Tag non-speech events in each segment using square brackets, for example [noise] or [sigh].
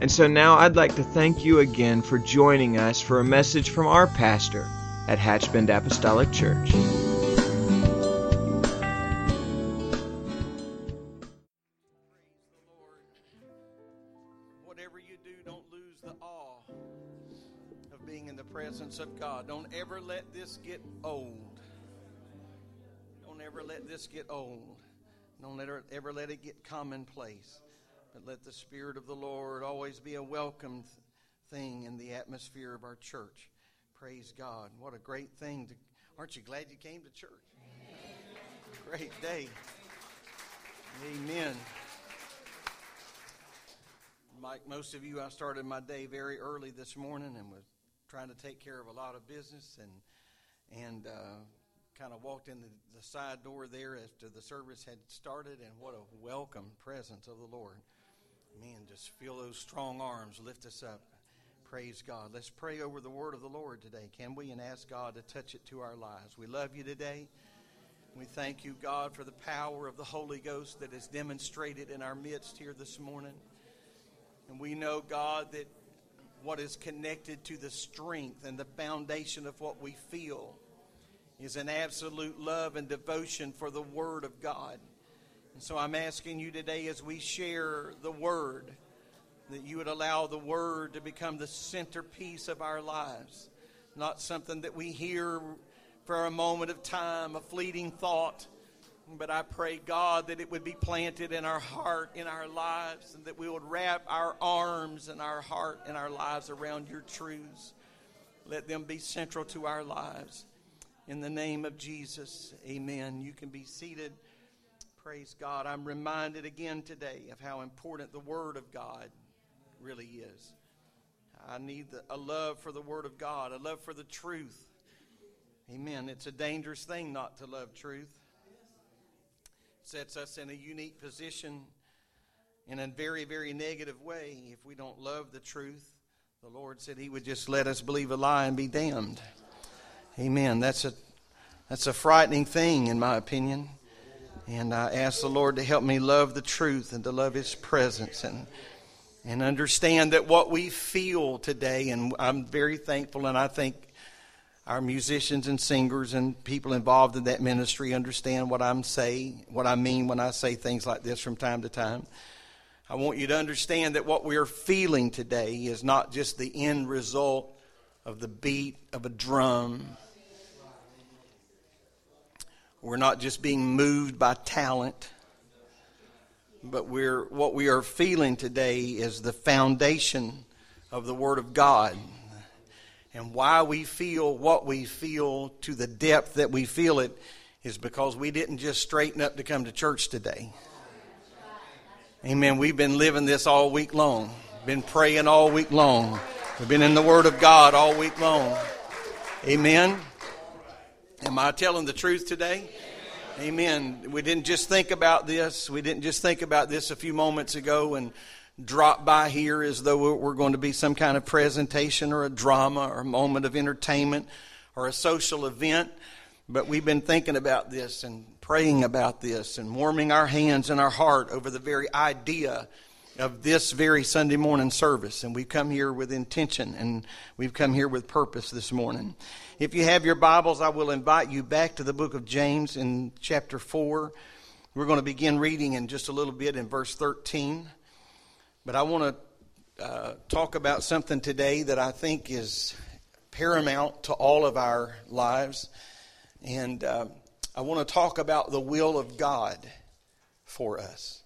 And so now I'd like to thank you again for joining us for a message from our pastor at Hatchbend Apostolic Church. Whatever you do, don't lose the awe of being in the presence of God. Don't ever let this get old. Don't ever let this get old. Don't ever, ever let it get commonplace. But let the Spirit of the Lord always be a welcome thing in the atmosphere of our church. Praise God. What a great thing. To, aren't you glad you came to church? [laughs] Great day. Amen. Like most of you, I started my day very early this morning and was trying to take care of a lot of business and and uh, kind of walked in the, the side door there after the service had started. And what a welcome presence of the Lord. Man, just feel those strong arms lift us up. Praise God. Let's pray over the word of the Lord today, can we? And ask God to touch it to our lives. We love you today. We thank you, God, for the power of the Holy Ghost that is demonstrated in our midst here this morning. And we know, God, that what is connected to the strength and the foundation of what we feel is an absolute love and devotion for the Word of God. So I'm asking you today as we share the Word that you would allow the Word to become the centerpiece of our lives, not something that we hear for a moment of time, a fleeting thought. But I pray, God, that it would be planted in our heart, in our lives, and that we would wrap our arms and our heart and our lives around your truths. Let them be central to our lives. In the name of Jesus, amen. You can be seated. Praise God. I'm reminded again today of how important the Word of God really is. I need a love for the Word of God, a love for the truth. Amen. It's a dangerous thing not to love truth. It sets us in a unique position in a very, very negative way if we don't love the truth. The Lord said He would just let us believe a lie and be damned. Amen. That's a that's a frightening thing, in my opinion. And I ask the Lord to help me love the truth and to love His presence and and understand that what we feel today, and I'm very thankful, and I think our musicians and singers and people involved in that ministry understand what I'm saying, what I mean when I say things like this from time to time. I want you to understand that what we're feeling today is not just the end result of the beat of a drum. We're not just being moved by talent but we're what we are feeling today is the foundation of the word of God and why we feel what we feel to the depth that we feel it is because we didn't just straighten up to come to church today. Amen. We've been living this all week long. Been praying all week long. We've been in the Word of God all week long. Amen. Am I telling the truth today? Amen. We didn't just think about this. We didn't just think about this a few moments ago and drop by here as though we're going to be some kind of presentation or a drama or a moment of entertainment or a social event. But we've been thinking about this and praying about this and warming our hands and our heart over the very idea of this very Sunday morning service. And we've come here with intention and we've come here with purpose this morning. If you have your Bibles, I will invite you back to the book of James in chapter 4. We're going to begin reading in just a little bit in verse 13. But I want to uh, talk about something today that I think is paramount to all of our lives. And uh, I want to talk about the will of God for us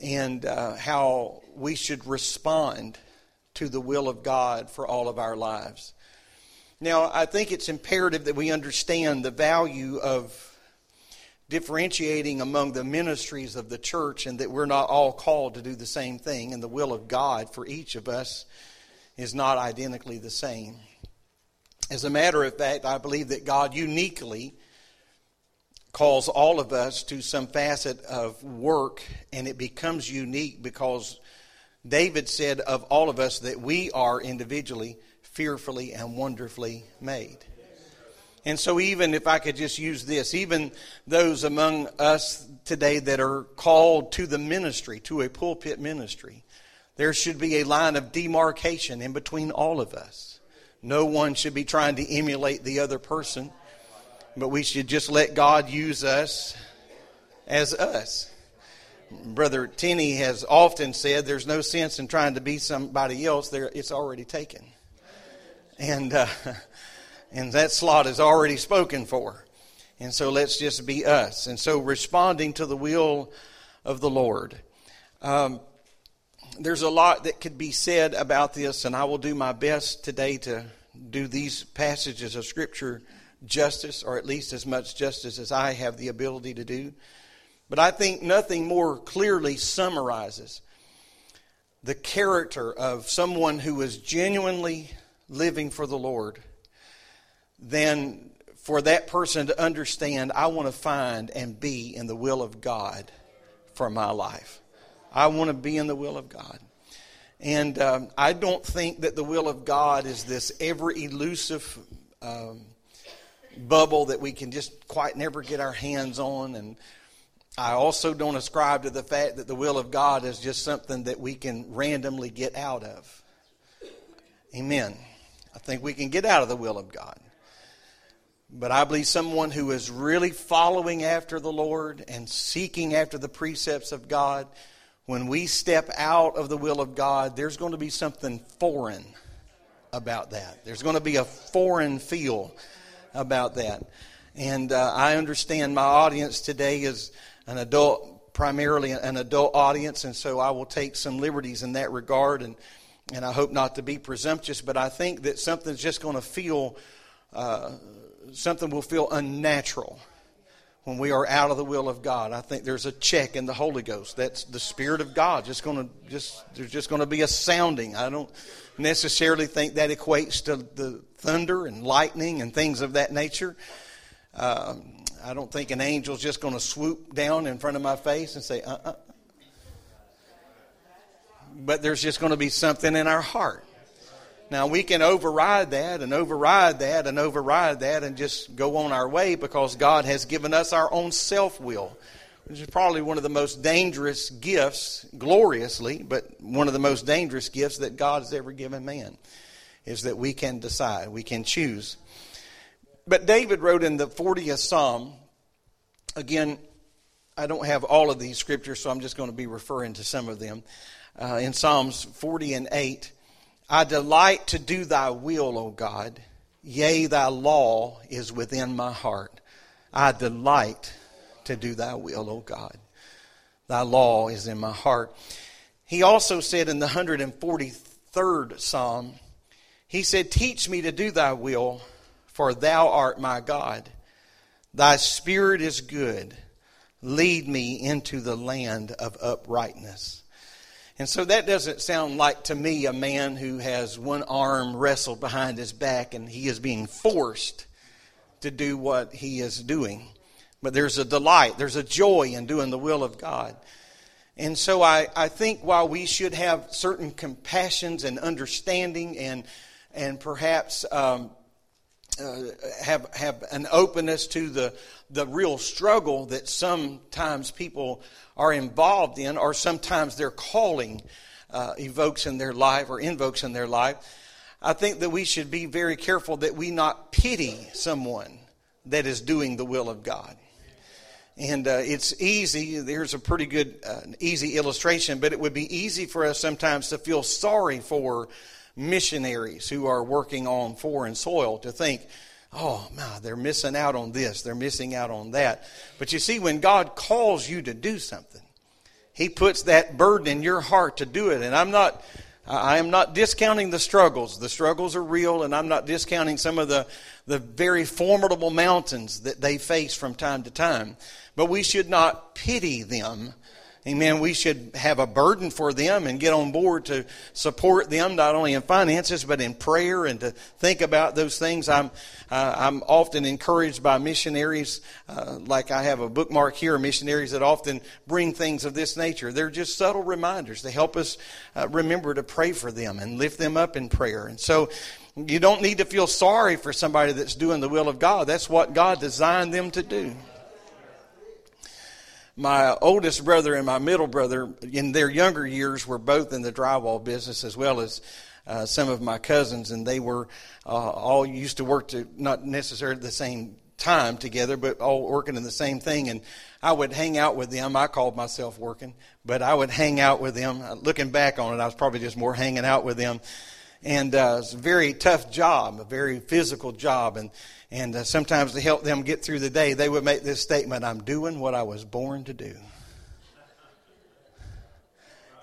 and uh, how we should respond to the will of God for all of our lives. Now, I think it's imperative that we understand the value of differentiating among the ministries of the church and that we're not all called to do the same thing, and the will of God for each of us is not identically the same. As a matter of fact, I believe that God uniquely calls all of us to some facet of work, and it becomes unique because David said of all of us that we are individually fearfully and wonderfully made. And so, even if I could just use this, even those among us today that are called to the ministry, to a pulpit ministry, there should be a line of demarcation in between all of us. No one should be trying to emulate the other person, but we should just let God use us as us. Brother Tenney has often said there's no sense in trying to be somebody else, there, it's already taken. And. Uh, [laughs] and that slot is already spoken for. And so let's just be us. And so responding to the will of the Lord. Um, there's a lot that could be said about this, and I will do my best today to do these passages of Scripture justice, or at least as much justice as I have the ability to do. But I think nothing more clearly summarizes the character of someone who is genuinely living for the Lord than for that person to understand, I want to find and be in the will of God for my life. I want to be in the will of God. And um, I don't think that the will of God is this ever elusive um, bubble that we can just quite never get our hands on. And I also don't ascribe to the fact that the will of God is just something that we can randomly get out of. Amen. Think we can get out of the will of God. But I believe someone who is really following after the Lord and seeking after the precepts of God, when we step out of the will of God, there's going to be something foreign about that. There's going to be a foreign feel about that. And uh, I understand my audience today is an adult, primarily an adult audience, and so I will take some liberties in that regard. And, and I hope not to be presumptuous, but I think that something's just going to feel. Uh, something will feel unnatural when we are out of the will of God. I think there's a check in the Holy Ghost. That's the Spirit of God. Just going to just there's just going to be a sounding. I don't necessarily think that equates to the thunder and lightning and things of that nature. Um, I don't think an angel's just going to swoop down in front of my face and say, "Uh, uh." But there's just going to be something in our heart. Now, we can override that and override that and override that and just go on our way because God has given us our own self will, which is probably one of the most dangerous gifts, gloriously, but one of the most dangerous gifts that God has ever given man, is that we can decide, we can choose. But David wrote in the 40th Psalm, again, I don't have all of these scriptures, so I'm just going to be referring to some of them. Uh, in Psalms 40 and 8, I delight to do thy will, O God. Yea, thy law is within my heart. I delight to do thy will, O God. Thy law is in my heart. He also said in the 143rd Psalm, he said, Teach me to do thy will, for thou art my God. Thy spirit is good. Lead me into the land of uprightness. And so that doesn't sound like to me a man who has one arm wrestled behind his back and he is being forced to do what he is doing. But there's a delight, there's a joy in doing the will of God. And so I, I think while we should have certain compassions and understanding and, and perhaps um, uh, have, have an openness to the, the real struggle that sometimes people are involved in, or sometimes their calling uh, evokes in their life or invokes in their life, I think that we should be very careful that we not pity someone that is doing the will of God. And uh, it's easy, there's a pretty good, uh, easy illustration, but it would be easy for us sometimes to feel sorry for missionaries who are working on foreign soil to think, oh, my, they're missing out on this, they're missing out on that. But you see, when God calls you to do something, He puts that burden in your heart to do it. And I'm not I am not discounting the struggles. The struggles are real, and I'm not discounting some of the, the very formidable mountains that they face from time to time. But we should not pity them Amen. We should have a burden for them and get on board to support them not only in finances but in prayer and to think about those things. I'm uh, I'm often encouraged by missionaries, uh, like I have a bookmark here, missionaries that often bring things of this nature. They're just subtle reminders to help us uh, remember to pray for them and lift them up in prayer. And so. You don't need to feel sorry for somebody that's doing the will of God. That's what God designed them to do my oldest brother and my middle brother, in their younger years, were both in the drywall business as well as uh, some of my cousins, and they were uh, all used to work to not necessarily at the same time together, but all working in the same thing. And I would hang out with them. I called myself working, but I would hang out with them. Looking back on it, I was probably just more hanging out with them. And uh, it's a very tough job, a very physical job, and and uh, sometimes to help them get through the day, they would make this statement I'm doing what I was born to do.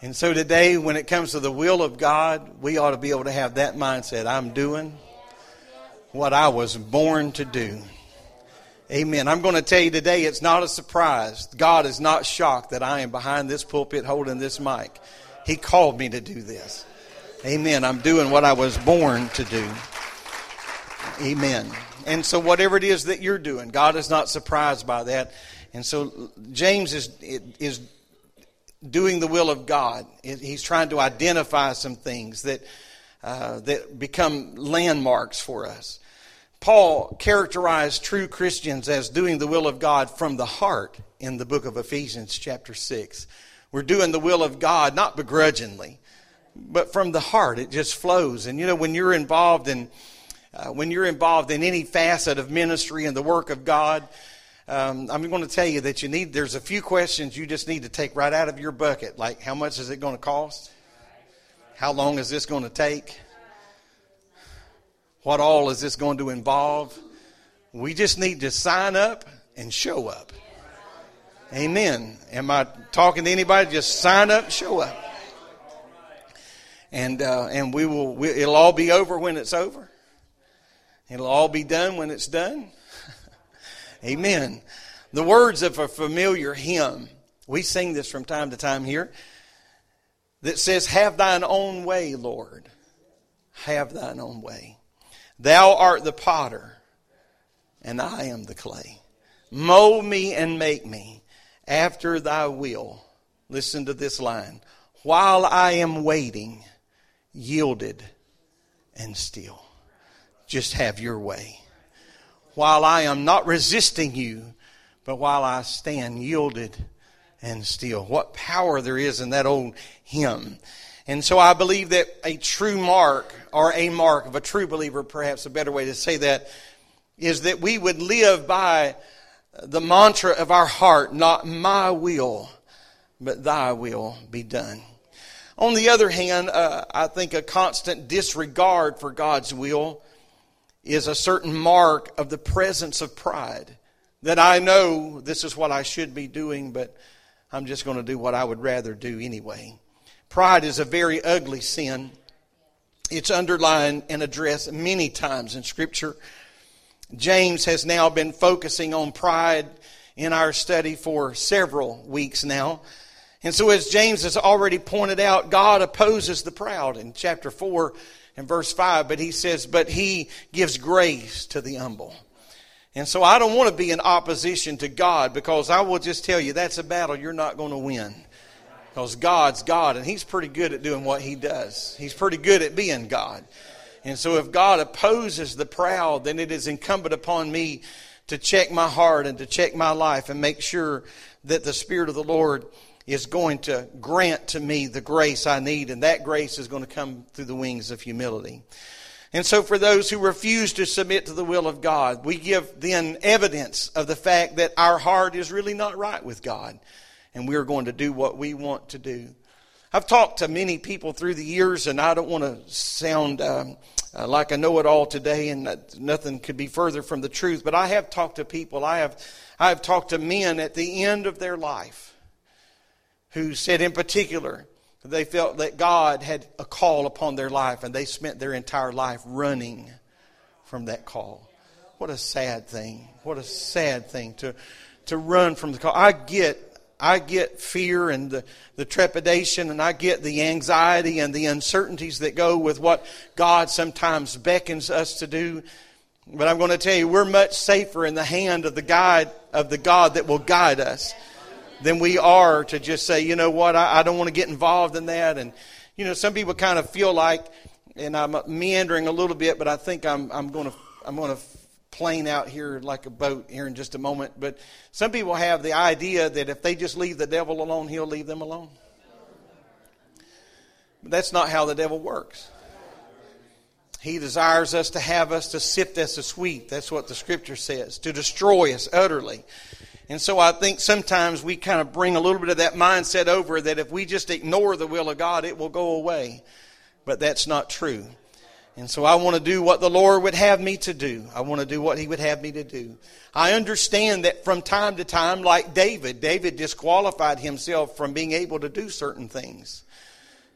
And so today, when it comes to the will of God, we ought to be able to have that mindset. I'm doing what I was born to do. Amen. I'm going to tell you today, it's not a surprise. God is not shocked that I am behind this pulpit holding this mic. He called me to do this. Amen. I'm doing what I was born to do. Amen. And so, whatever it is that you're doing, God is not surprised by that. And so, James is, is doing the will of God. He's trying to identify some things that, uh, that become landmarks for us. Paul characterized true Christians as doing the will of God from the heart in the book of Ephesians, chapter 6. We're doing the will of God not begrudgingly, but from the heart. It just flows. And you know, when you're involved in uh, when you're involved in any facet of ministry and the work of God, um, I'm going to tell you that you need. There's a few questions you just need to take right out of your bucket. Like, how much is it going to cost? How long is this going to take? What all is this going to involve? We just need to sign up and show up. Amen. Am I talking to anybody? Just sign up, show up, and uh, and we will. We, it'll all be over when it's over. It'll all be done when it's done. [laughs] Amen. The words of a familiar hymn, we sing this from time to time here, that says, Have thine own way, Lord. Have thine own way. Thou art the potter, and I am the clay. Mold me and make me after thy will. Listen to this line. While I am waiting, yielded and still just have your way. While I am not resisting you, but while I stand yielded and still. What power there is in that old hymn. And so I believe that a true mark, or a mark of a true believer, perhaps a better way to say that, is that we would live by the mantra of our heart, not my will, but thy will be done. On the other hand, uh, I think a constant disregard for God's will is a certain mark of the presence of pride. That I know this is what I should be doing, but I'm just going to do what I would rather do anyway. Pride is a very ugly sin. It's underlined and addressed many times in Scripture. James has now been focusing on pride in our study for several weeks now. And so, as James has already pointed out, God opposes the proud. In chapter 4, and verse 5, but he says, But he gives grace to the humble. And so I don't want to be in opposition to God because I will just tell you that's a battle you're not going to win. Because God's God and He's pretty good at doing what He does. He's pretty good at being God. And so if God opposes the proud, then it is incumbent upon me to check my heart and to check my life and make sure that the Spirit of the Lord is going to grant to me the grace I need, and that grace is going to come through the wings of humility. And so, for those who refuse to submit to the will of God, we give then evidence of the fact that our heart is really not right with God, and we are going to do what we want to do. I've talked to many people through the years, and I don't want to sound um, uh, like I know it all today, and nothing could be further from the truth. But I have talked to people. I have, I have talked to men at the end of their life who said in particular They felt that God had a call upon their life and they spent their entire life running from that call. What a sad thing. What a sad thing to, to run from the call. I get I get fear and the, the trepidation and I get the anxiety and the uncertainties that go with what God sometimes beckons us to do. But I'm going to tell you, we're much safer in the hand of the guide of the God that will guide us than we are to just say, you know what, I, I don't want to get involved in that. And, you know, some people kind of feel like, and I'm meandering a little bit, but I think I'm, I'm going to, I'm going to plane out here like a boat here in just a moment. But some people have the idea that if they just leave the devil alone, he'll leave them alone. But that's not how the devil works. He desires us to have us to sift us as wheat. That's what the scripture says, to destroy us utterly. And so I think sometimes we kind of bring a little bit of that mindset over that if we just ignore the will of God, it will go away. But that's not true. And so I want to do what the Lord would have me to do. I want to do what He would have me to do. I understand that from time to time, like David, David disqualified himself from being able to do certain things.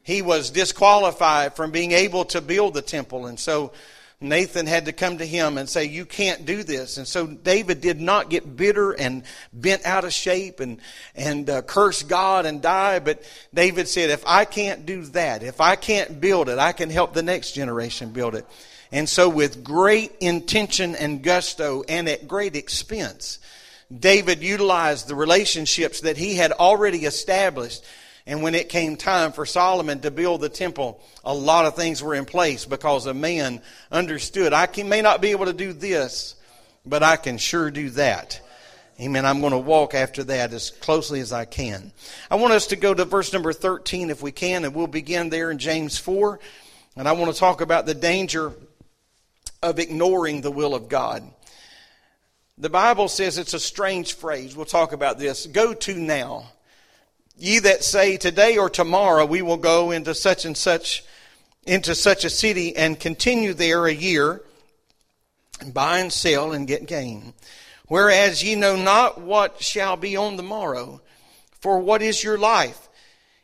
He was disqualified from being able to build the temple. And so Nathan had to come to him and say, You can't do this. And so David did not get bitter and bent out of shape and, and uh, curse God and die. But David said, If I can't do that, if I can't build it, I can help the next generation build it. And so, with great intention and gusto and at great expense, David utilized the relationships that he had already established and when it came time for Solomon to build the temple, a lot of things were in place because a man understood. I can, may not be able to do this, but I can sure do that. Amen. I'm going to walk after that as closely as I can. I want us to go to verse number 13 if we can, and we'll begin there in James 4. And I want to talk about the danger of ignoring the will of God. The Bible says it's a strange phrase. We'll talk about this. Go to now. Ye that say today or tomorrow we will go into such and such into such a city and continue there a year and buy and sell and get gain. Whereas ye know not what shall be on the morrow. For what is your life?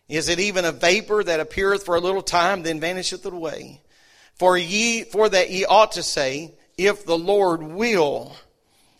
Is it even a vapor that appeareth for a little time, then vanisheth away? For ye, for that ye ought to say, if the Lord will,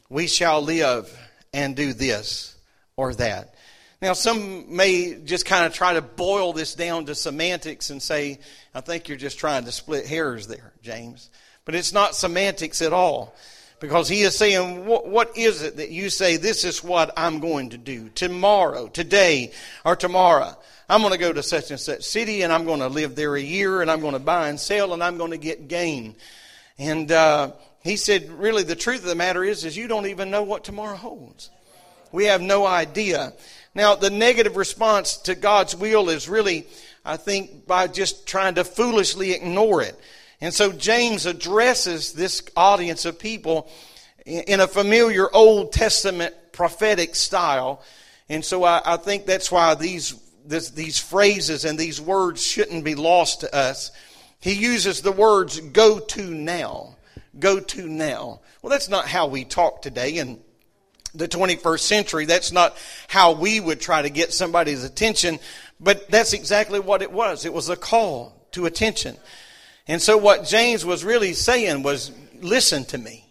we shall live and do this or that. Now, some may just kind of try to boil this down to semantics and say, I think you're just trying to split hairs there, James. But it's not semantics at all. Because he is saying, what, what is it that you say, this is what I'm going to do tomorrow, today, or tomorrow? I'm going to go to such and such city and I'm going to live there a year and I'm going to buy and sell and I'm going to get gain. And uh, he said, really, the truth of the matter is, is you don't even know what tomorrow holds. We have no idea. Now, the negative response to God's will is really, I think, by just trying to foolishly ignore it. And so James addresses this audience of people in a familiar Old Testament prophetic style. And so I, I think that's why these, this, these phrases and these words shouldn't be lost to us. He uses the words go to now. Go to now. Well, that's not how we talk today. And the 21st century. That's not how we would try to get somebody's attention, but that's exactly what it was. It was a call to attention. And so what James was really saying was, listen to me.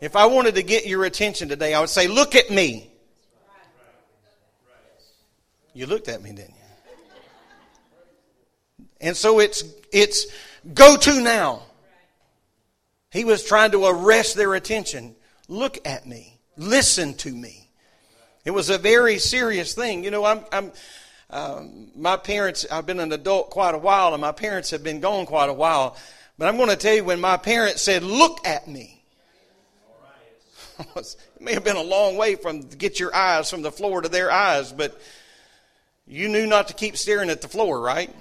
If I wanted to get your attention today, I would say, look at me. You looked at me, didn't you? And so it's, it's go to now. He was trying to arrest their attention. Look at me. Listen to me. It was a very serious thing. You know, I'm, I'm um, my parents, I've been an adult quite a while, and my parents have been gone quite a while. But I'm going to tell you, when my parents said, Look at me, [laughs] it may have been a long way from get your eyes from the floor to their eyes, but you knew not to keep staring at the floor, right?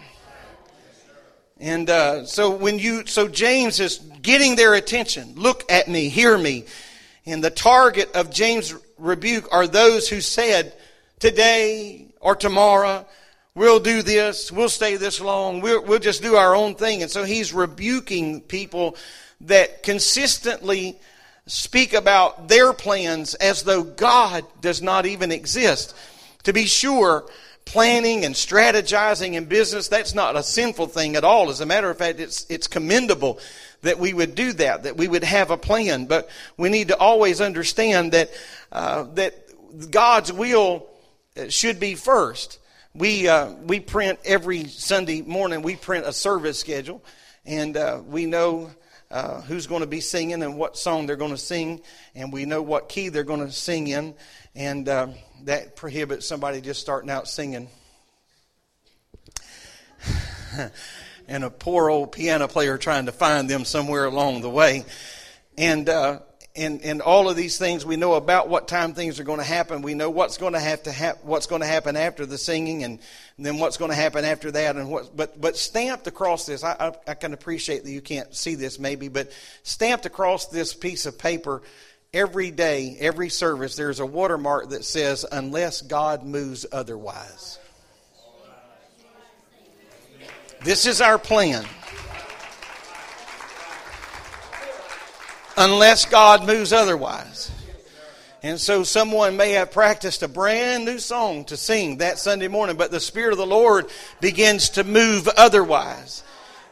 And uh, so when you, so James is getting their attention. Look at me, hear me. And the target of James' rebuke are those who said, today or tomorrow, we'll do this, we'll stay this long, we'll, we'll just do our own thing. And so he's rebuking people that consistently speak about their plans as though God does not even exist. To be sure, planning and strategizing in business, that's not a sinful thing at all. As a matter of fact, it's, it's commendable that we would do that, that we would have a plan. But we need to always understand that, uh, that God's will should be first. We, uh, we print every Sunday morning, we print a service schedule, and uh, we know uh, who's going to be singing and what song they're going to sing, and we know what key they're going to sing in, and uh, that prohibits somebody just starting out singing. [sighs] and a poor old piano player trying to find them somewhere along the way. And, uh, and, and all of these things we know about what time things are going to happen. We know what's going to have to hap- what's going to happen after the singing and, and then what's going to happen after that. And what, but, but stamped across this, I, I, I can appreciate that you can't see this maybe, but stamped across this piece of paper every day, every service, there's a watermark that says, unless God moves otherwise. This is our plan. Unless God moves otherwise. And so someone may have practiced a brand new song to sing that Sunday morning, but the Spirit of the Lord begins to move otherwise.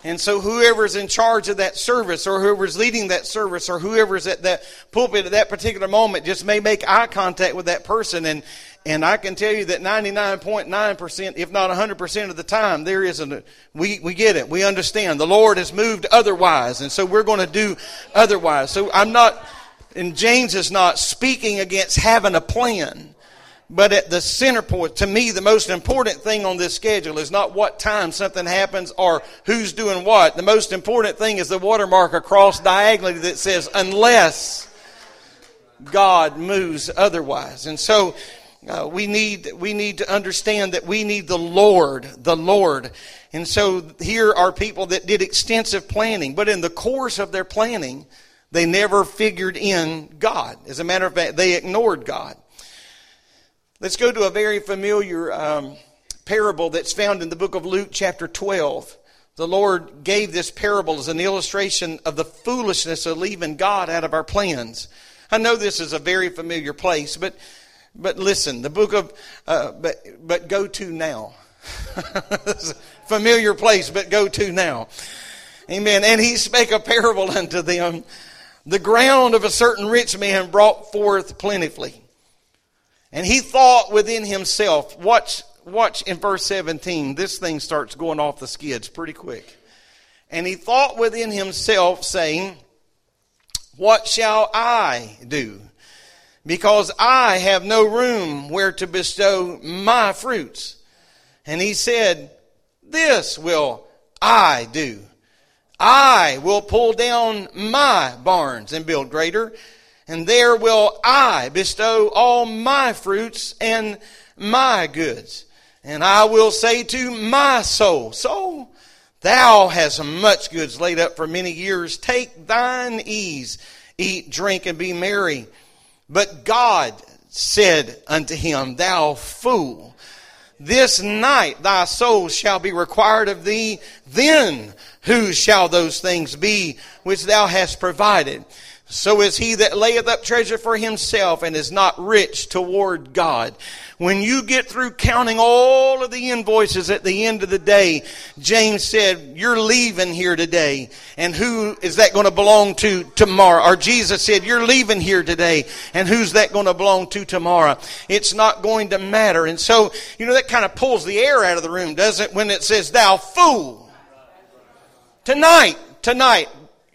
And so whoever's in charge of that service or whoever's leading that service or whoever's at that pulpit at that particular moment just may make eye contact with that person and and I can tell you that 99.9%, if not 100% of the time, there is a, we, we get it. We understand. The Lord has moved otherwise. And so we're going to do otherwise. So I'm not, and James is not speaking against having a plan. But at the center point, to me, the most important thing on this schedule is not what time something happens or who's doing what. The most important thing is the watermark across diagonally that says, unless God moves otherwise. And so, uh, we need we need to understand that we need the Lord, the Lord. And so here are people that did extensive planning, but in the course of their planning, they never figured in God. As a matter of fact, they ignored God. Let's go to a very familiar um, parable that's found in the book of Luke, chapter 12. The Lord gave this parable as an illustration of the foolishness of leaving God out of our plans. I know this is a very familiar place, but but listen, the book of, uh, but, but go to now. [laughs] familiar place, but go to now. Amen. And he spake a parable unto them. The ground of a certain rich man brought forth plentifully. And he thought within himself, watch, watch in verse 17, this thing starts going off the skids pretty quick. And he thought within himself, saying, What shall I do? Because I have no room where to bestow my fruits. And he said, This will I do. I will pull down my barns and build greater, and there will I bestow all my fruits and my goods. And I will say to my soul, Soul, thou hast much goods laid up for many years. Take thine ease, eat, drink, and be merry. But God said unto him, Thou fool, this night thy soul shall be required of thee. Then whose shall those things be which thou hast provided? So is he that layeth up treasure for himself and is not rich toward God. When you get through counting all of the invoices at the end of the day, James said, you're leaving here today. And who is that going to belong to tomorrow? Or Jesus said, you're leaving here today. And who's that going to belong to tomorrow? It's not going to matter. And so, you know, that kind of pulls the air out of the room, doesn't it? When it says, thou fool. Tonight, tonight,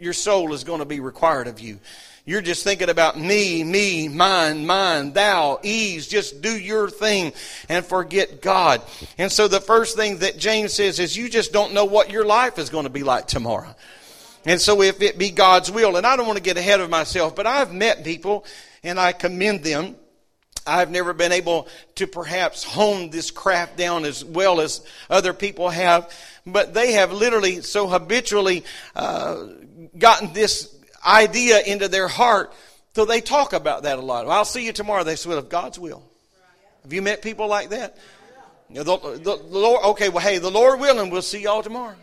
your soul is going to be required of you. You're just thinking about me, me, mine, mine, thou, ease. Just do your thing and forget God. And so the first thing that James says is you just don't know what your life is going to be like tomorrow. And so if it be God's will, and I don't want to get ahead of myself, but I've met people and I commend them. I've never been able to perhaps hone this craft down as well as other people have, but they have literally so habitually uh, gotten this idea into their heart, so they talk about that a lot. Well, I'll see you tomorrow. They said, of God's will. Have you met people like that? The, the, the Lord, okay, well, hey, the Lord willing, we'll see y'all tomorrow.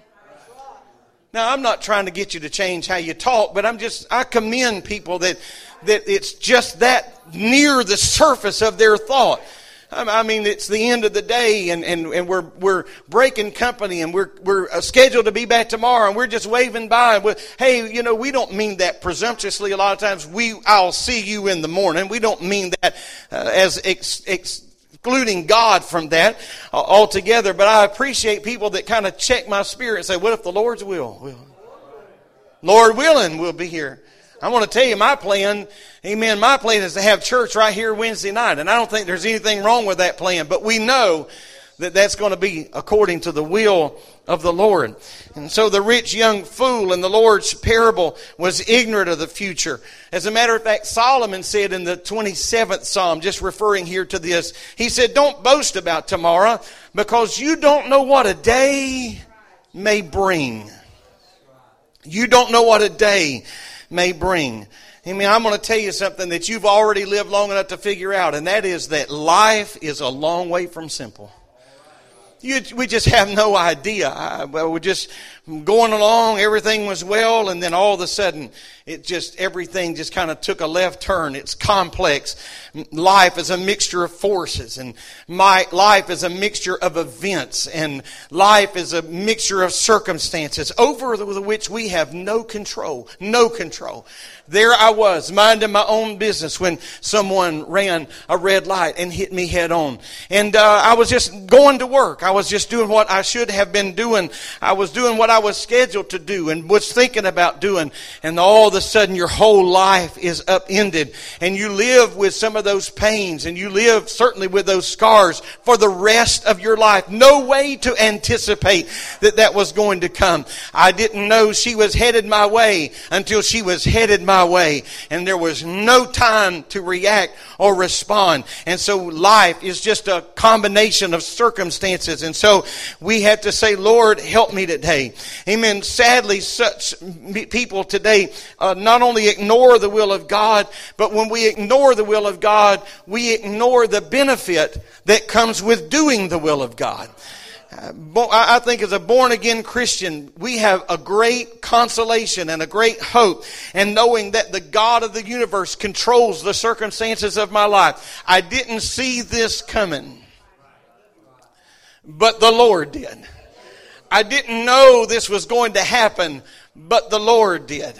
Now, I'm not trying to get you to change how you talk, but I'm just, I commend people that, that it's just that near the surface of their thought. I mean, it's the end of the day and, and, and we're, we're breaking company and we're, we're uh, scheduled to be back tomorrow and we're just waving by. hey, you know, we don't mean that presumptuously. A lot of times we, I'll see you in the morning. We don't mean that uh, as ex, ex, excluding God from that uh, altogether. But I appreciate people that kind of check my spirit and say, what if the Lord's will? will Lord willing, we'll be here. I want to tell you my plan, amen, my plan is to have church right here Wednesday night. And I don't think there's anything wrong with that plan, but we know that that's going to be according to the will of the Lord. And so the rich young fool in the Lord's parable was ignorant of the future. As a matter of fact, Solomon said in the 27th Psalm, just referring here to this, he said, Don't boast about tomorrow because you don't know what a day may bring. You don't know what a day may bring. I mean, I'm going to tell you something that you've already lived long enough to figure out, and that is that life is a long way from simple. You, we just have no idea. I, we're just going along, everything was well, and then all of a sudden, it just, everything just kind of took a left turn. It's complex. Life is a mixture of forces, and my life is a mixture of events, and life is a mixture of circumstances over which we have no control. No control. There I was, minding my own business when someone ran a red light and hit me head on. And uh, I was just going to work. I was just doing what I should have been doing. I was doing what I was scheduled to do and was thinking about doing. And all of a sudden, your whole life is upended. And you live with some of those pains and you live certainly with those scars for the rest of your life. No way to anticipate that that was going to come. I didn't know she was headed my way until she was headed my my way. And there was no time to react or respond. And so life is just a combination of circumstances. And so we have to say, Lord, help me today. Amen. Sadly, such people today uh, not only ignore the will of God, but when we ignore the will of God, we ignore the benefit that comes with doing the will of God. I think as a born again Christian, we have a great consolation and a great hope and knowing that the God of the universe controls the circumstances of my life. I didn't see this coming, but the Lord did. I didn't know this was going to happen, but the Lord did.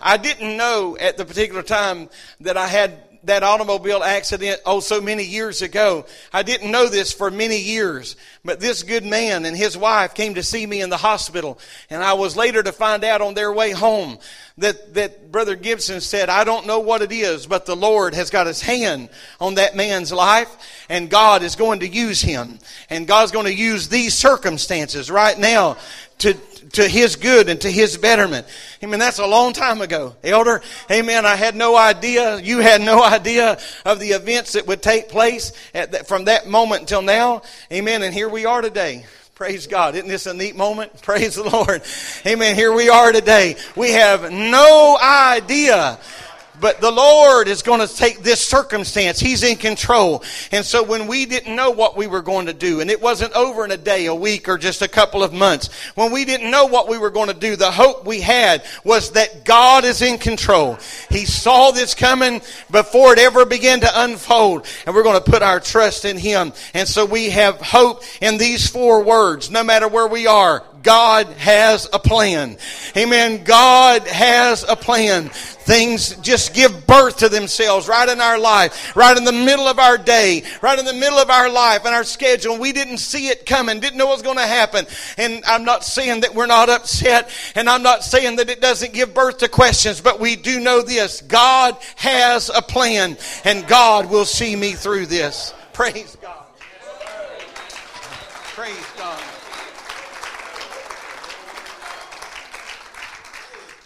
I didn't know at the particular time that I had that automobile accident oh so many years ago. I didn't know this for many years, but this good man and his wife came to see me in the hospital, and I was later to find out on their way home that, that Brother Gibson said, I don't know what it is, but the Lord has got his hand on that man's life, and God is going to use him. And God's going to use these circumstances right now to, to his good and to his betterment. I mean, that's a long time ago. Elder, amen. I had no idea. You had no idea of the events that would take place that, from that moment until now. Amen. And here we are today. Praise God. Isn't this a neat moment? Praise the Lord. Amen. Here we are today. We have no idea but the Lord is going to take this circumstance. He's in control. And so when we didn't know what we were going to do, and it wasn't over in a day, a week, or just a couple of months, when we didn't know what we were going to do, the hope we had was that God is in control. He saw this coming before it ever began to unfold, and we're going to put our trust in Him. And so we have hope in these four words, no matter where we are. God has a plan. Amen. God has a plan. Things just give birth to themselves right in our life, right in the middle of our day, right in the middle of our life and our schedule. We didn't see it coming, didn't know what was going to happen. And I'm not saying that we're not upset, and I'm not saying that it doesn't give birth to questions, but we do know this God has a plan, and God will see me through this. Praise God. Praise God.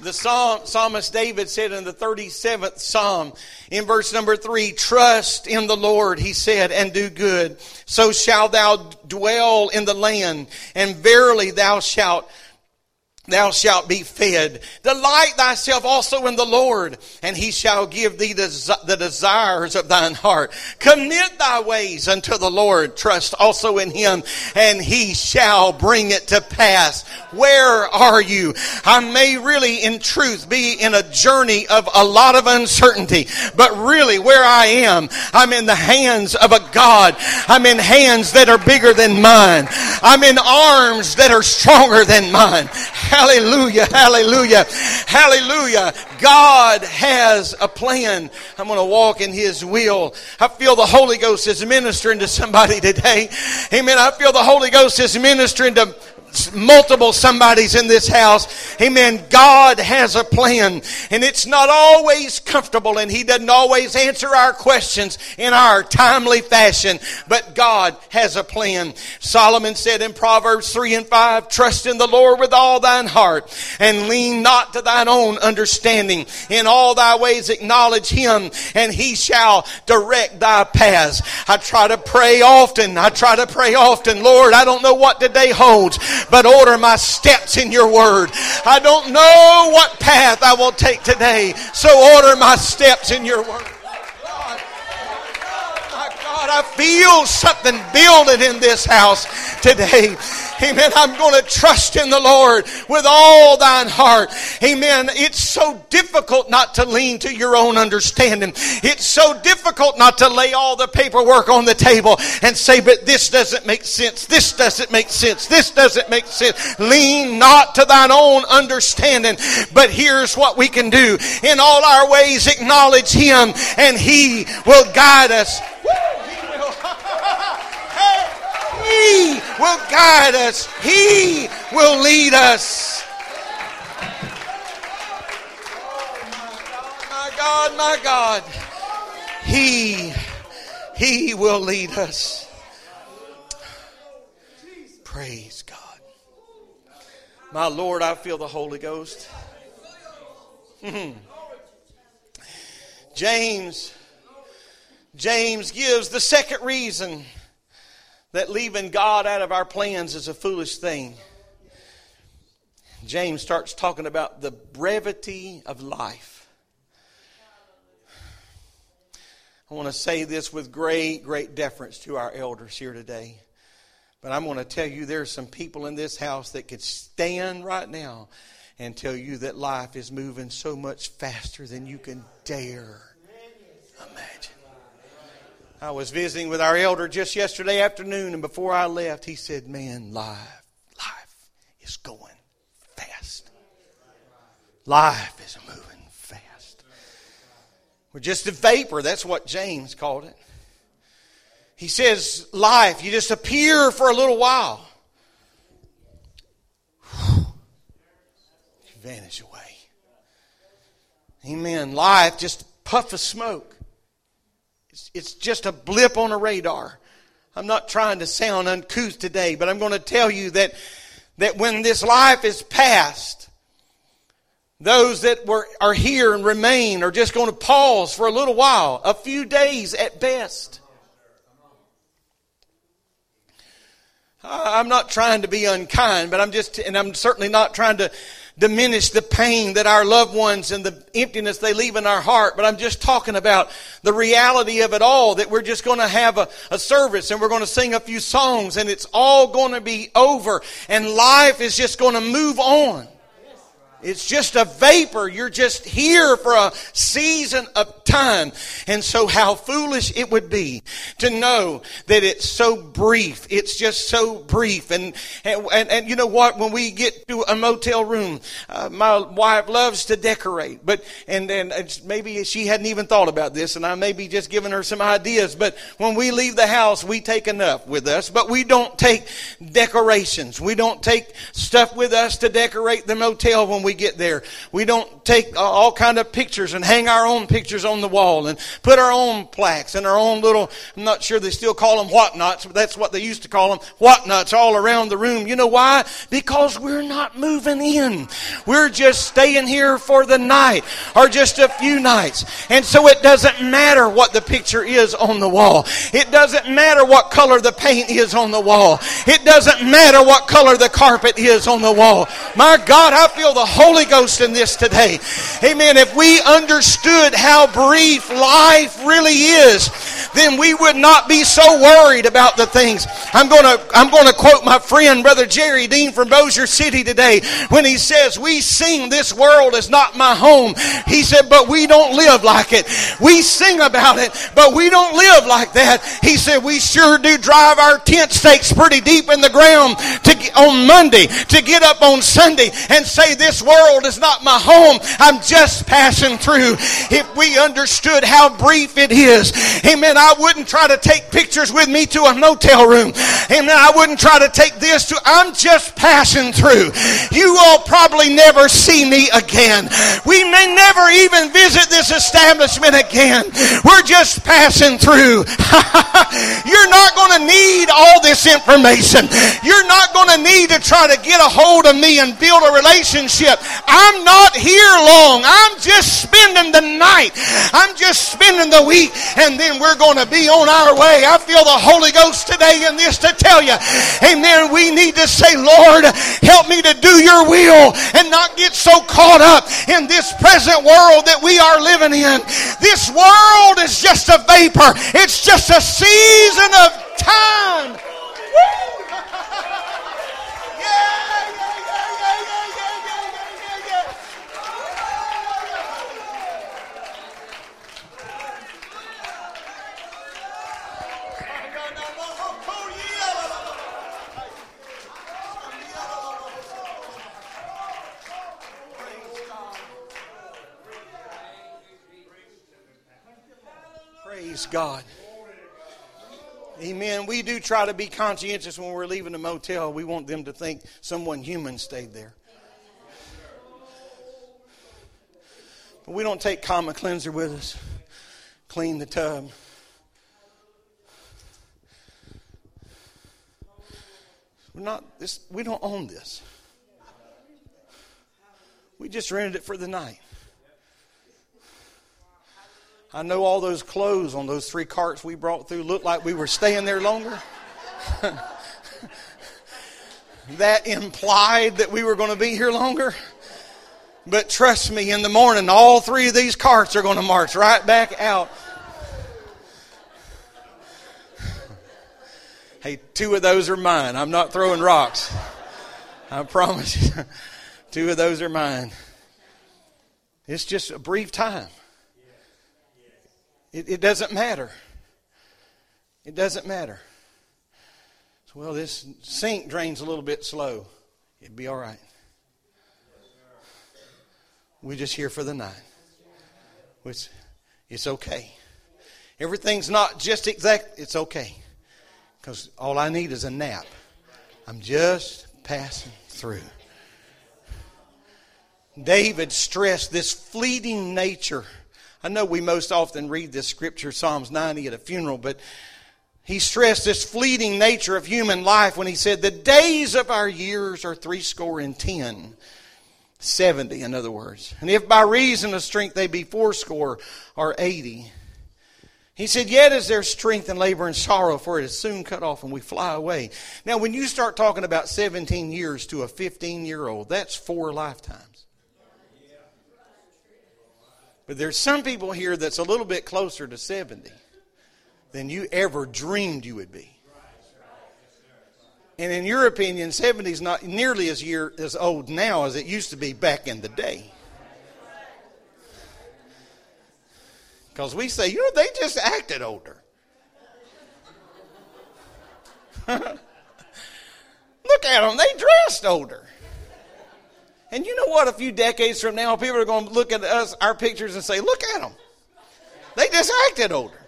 The psalm, psalmist David said in the 37th psalm, in verse number 3, Trust in the Lord, he said, and do good. So shalt thou dwell in the land, and verily thou shalt thou shalt be fed. Delight thyself also in the Lord, and he shall give thee the, desires of thine heart. Commit thy ways unto the Lord. Trust also in him, and he shall bring it to pass. Where are you? I may really, in truth, be in a journey of a lot of uncertainty, but really where I am, I'm in the hands of a God. I'm in hands that are bigger than mine. I'm in arms that are stronger than mine. Hallelujah, hallelujah, hallelujah. God has a plan. I'm going to walk in His will. I feel the Holy Ghost is ministering to somebody [laughs] today. Amen. I feel the Holy Ghost is ministering to multiple somebodies in this house. Amen. God has a plan and it's not always comfortable and He doesn't always answer our questions in our timely fashion, but God has a plan. Solomon said in Proverbs 3 and 5, trust in the Lord with all thine heart and lean not to thine own understanding. In all thy ways acknowledge Him and He shall direct thy paths. I try to pray often. I try to pray often. Lord, I don't know what today holds, but order my steps in your word. I don't know what path I will take today, so order my steps in your word. God, I feel something building in this house today. Amen. I'm going to trust in the Lord with all thine heart. Amen. It's so difficult not to lean to your own understanding. It's so difficult not to lay all the paperwork on the table and say, but this doesn't make sense. This doesn't make sense. This doesn't make sense. Lean not to thine own understanding. But here's what we can do. In all our ways, acknowledge Him and He will guide us. He will guide us. He will lead us. Oh my God, my God. He, He will lead us. Praise God. My Lord, I feel the Holy Ghost. [laughs] James, James gives the second reason that leaving God out of our plans is a foolish thing. James starts talking about the brevity of life. I want to say this with great, great deference to our elders here today. But I'm going to tell you there's some people in this house that could stand right now and tell you that life is moving so much faster than you can dare imagine. I was visiting with our elder just yesterday afternoon, and before I left, he said, Man, life, life is going fast. Life is moving fast. We're just a vapor. That's what James called it. He says, Life, you just appear for a little while, vanish away. Amen. Life, just puff of smoke. It's, just a blip on a radar. I'm not trying to sound uncouth today, but I'm going to tell you that, that when this life is past, those that were, are here and remain are just going to pause for a little while, a few days at best. I'm not trying to be unkind, but I'm just, and I'm certainly not trying to diminish the pain that our loved ones and the emptiness they leave in our heart, but I'm just talking about the reality of it all that we're just going to have a, a service and we're going to sing a few songs and it's all going to be over and life is just going to move on. It's just a vapor. You're just here for a season of time. And so how foolish it would be to know that it's so brief. It's just so brief. And, and, and, and you know what? When we get to a motel room, uh, my wife loves to decorate, but, and, and maybe she hadn't even thought about this and I may be just giving her some ideas, but when we leave the house, we take enough with us, but we don't take decorations. We don't take stuff with us to decorate the motel when we get there. We don't take all kind of pictures and hang our own pictures on the wall and put our own plaques and our own little, I'm not sure they still call them whatnots, but that's what they used to call them, whatnots all around the room. You know why? Because we're not moving in. We're just staying here for the night or just a few nights. And so it doesn't matter what the picture is on the wall. It doesn't matter what color the paint is on the wall. It doesn't matter what color the carpet is on the wall. My God, I feel the Holy Ghost in this today. Amen. If we understood how brief life really is, then we would not be so worried about the things. I'm going to I'm going to quote my friend brother Jerry Dean from Bossier City today when he says, "We sing this world is not my home." He said, "But we don't live like it. We sing about it, but we don't live like that." He said, "We sure do drive our tent stakes pretty deep in the ground to on Monday to get up on Sunday and say this world is not my home. I'm just passing through." If we understood how brief it is, amen, I wouldn't try to take pictures with me to a motel room. Amen. I wouldn't try to take this to I'm just passing through. You all probably never see me again. We may never even visit this establishment again. We're just passing through. [laughs] You're not going to need all this information. You're not going to need to try to get a hold of me and build a relationship. I'm not here long. I'm just spending the night. I'm just spending the week and then we're going to be on our way. I feel the Holy Ghost today in this to tell you. Amen. We need to say, Lord, help me to do your will and not get so caught up in this present world that we are living in. This world is just a vapor. It's just a season of time. Praise God. Amen. We do try to be conscientious when we're leaving a motel. We want them to think someone human stayed there. But we don't take Comet cleanser with us, clean the tub. We're not this we don't own this. We just rented it for the night. I know all those clothes on those three carts we brought through looked like we were staying there longer. [laughs] that implied that we were going to be here longer. But trust me, in the morning, all three of these carts are going to march right back out. Hey, two of those are mine. I'm not throwing rocks. I promise you. [laughs] Two of those are mine. It's just a brief time. It, it doesn't matter. It doesn't matter. So, well, this sink drains a little bit slow. It'd be all right. We're just here for the night. Which it's okay. Everything's not just exact. It's okay. Because all I need is a nap. I'm just passing through. David stressed this fleeting nature I know we most often read this scripture, Psalms 90, at a funeral, but he stressed this fleeting nature of human life when he said, The days of our years are threescore and ten. 70, in other words. And if by reason of strength they be fourscore or 80. He said, Yet is there strength in labor and sorrow, for it is soon cut off and we fly away. Now, when you start talking about 17 years to a 15 year old, that's four lifetimes. But there's some people here that's a little bit closer to 70 than you ever dreamed you would be. And in your opinion, 70 is not nearly as year as old now as it used to be back in the day. Because we say, you know, they just acted older. [laughs] Look at them, they dressed older. And you know what? A few decades from now, people are going to look at us, our pictures, and say, look at them. They just acted older.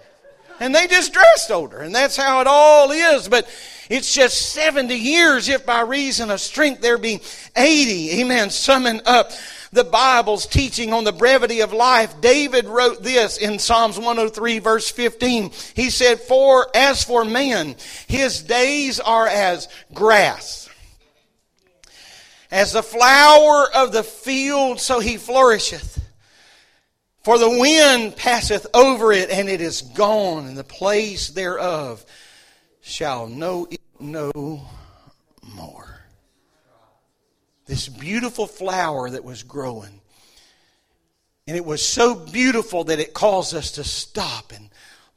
And they just dressed older. And that's how it all is. But it's just 70 years if by reason of strength there be 80. Amen. Summing up the Bible's teaching on the brevity of life, David wrote this in Psalms 103 verse 15. He said, For as for man, his days are as grass. As the flower of the field, so he flourisheth. For the wind passeth over it, and it is gone, and the place thereof shall know it no more. This beautiful flower that was growing. And it was so beautiful that it caused us to stop and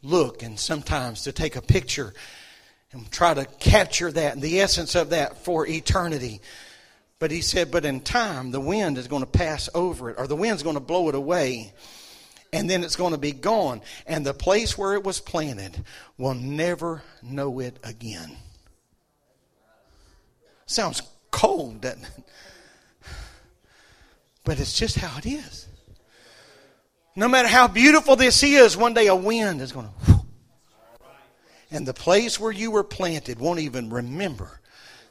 look and sometimes to take a picture and try to capture that and the essence of that for eternity. But he said, but in time, the wind is going to pass over it, or the wind's going to blow it away, and then it's going to be gone. And the place where it was planted will never know it again. Sounds cold, doesn't it? But it's just how it is. No matter how beautiful this is, one day a wind is going to. And the place where you were planted won't even remember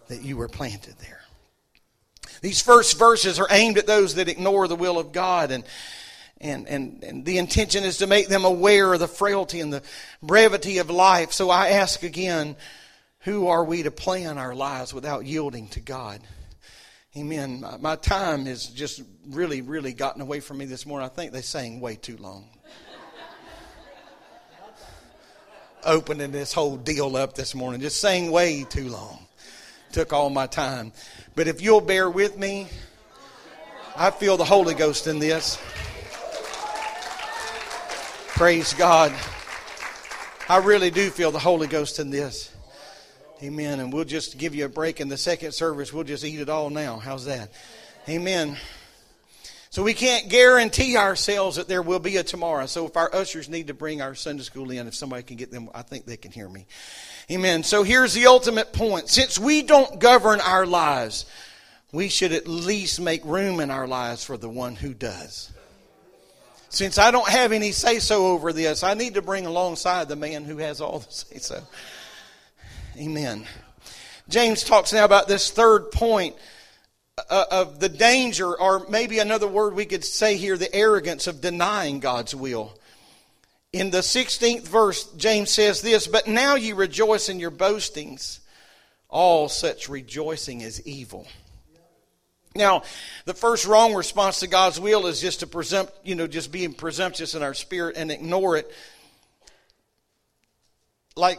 that you were planted there. These first verses are aimed at those that ignore the will of God and and, and, and the intention is to make them aware of the frailty and the brevity of life. So I ask again, who are we to plan our lives without yielding to God? Amen. My, my time has just really, really gotten away from me this morning. I think they sang way too long. [laughs] Opening this whole deal up this morning, just sang way too long. Took all my time. But if you'll bear with me, I feel the Holy Ghost in this. Praise God. I really do feel the Holy Ghost in this. Amen. And we'll just give you a break in the second service. We'll just eat it all now. How's that? Amen. So we can't guarantee ourselves that there will be a tomorrow. So if our ushers need to bring our Sunday school in, if somebody can get them, I think they can hear me. Amen. So here's the ultimate point. Since we don't govern our lives, we should at least make room in our lives for the one who does. Since I don't have any say so over this, I need to bring alongside the man who has all the say so. Amen. James talks now about this third point uh, of the danger, or maybe another word we could say here, the arrogance of denying God's will. In the 16th verse, James says this But now you rejoice in your boastings. All such rejoicing is evil. Now, the first wrong response to God's will is just to presumpt, you know, just being presumptuous in our spirit and ignore it. Like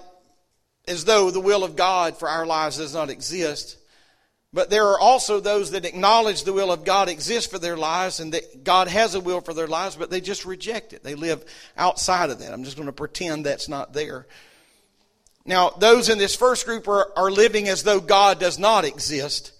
as though the will of God for our lives does not exist. But there are also those that acknowledge the will of God exists for their lives and that God has a will for their lives, but they just reject it. They live outside of that. I'm just going to pretend that's not there. Now, those in this first group are, are living as though God does not exist.